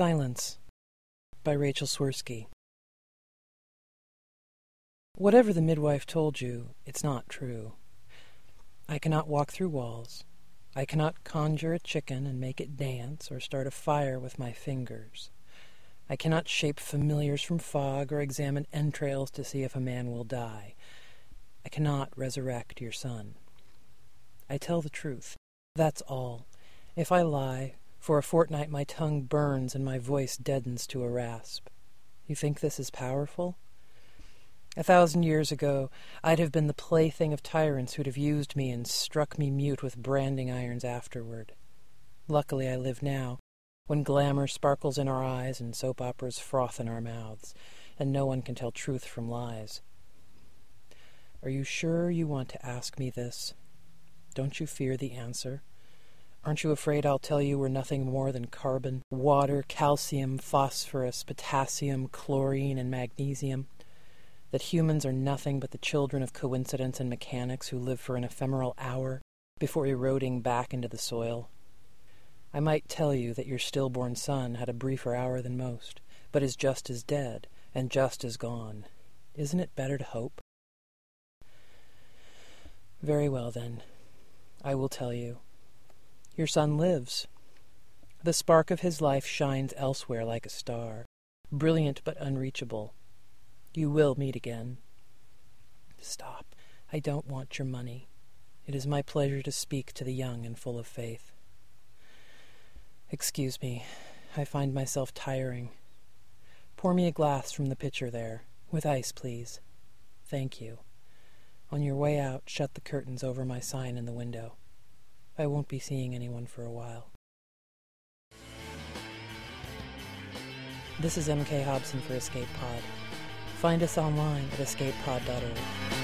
Silence by Rachel Swirsky. Whatever the midwife told you, it's not true. I cannot walk through walls. I cannot conjure a chicken and make it dance or start a fire with my fingers. I cannot shape familiars from fog or examine entrails to see if a man will die. I cannot resurrect your son. I tell the truth. That's all. If I lie, for a fortnight my tongue burns and my voice deadens to a rasp. You think this is powerful? A thousand years ago, I'd have been the plaything of tyrants who'd have used me and struck me mute with branding irons afterward. Luckily, I live now, when glamour sparkles in our eyes and soap operas froth in our mouths, and no one can tell truth from lies. Are you sure you want to ask me this? Don't you fear the answer? Aren't you afraid I'll tell you we're nothing more than carbon, water, calcium, phosphorus, potassium, chlorine, and magnesium? That humans are nothing but the children of coincidence and mechanics who live for an ephemeral hour before eroding back into the soil? I might tell you that your stillborn son had a briefer hour than most, but is just as dead and just as gone. Isn't it better to hope? Very well, then. I will tell you. Your son lives. The spark of his life shines elsewhere like a star, brilliant but unreachable. You will meet again. Stop. I don't want your money. It is my pleasure to speak to the young and full of faith. Excuse me. I find myself tiring. Pour me a glass from the pitcher there, with ice, please. Thank you. On your way out, shut the curtains over my sign in the window. I won't be seeing anyone for a while. This is MK Hobson for Escape Pod. Find us online at escapepod.org.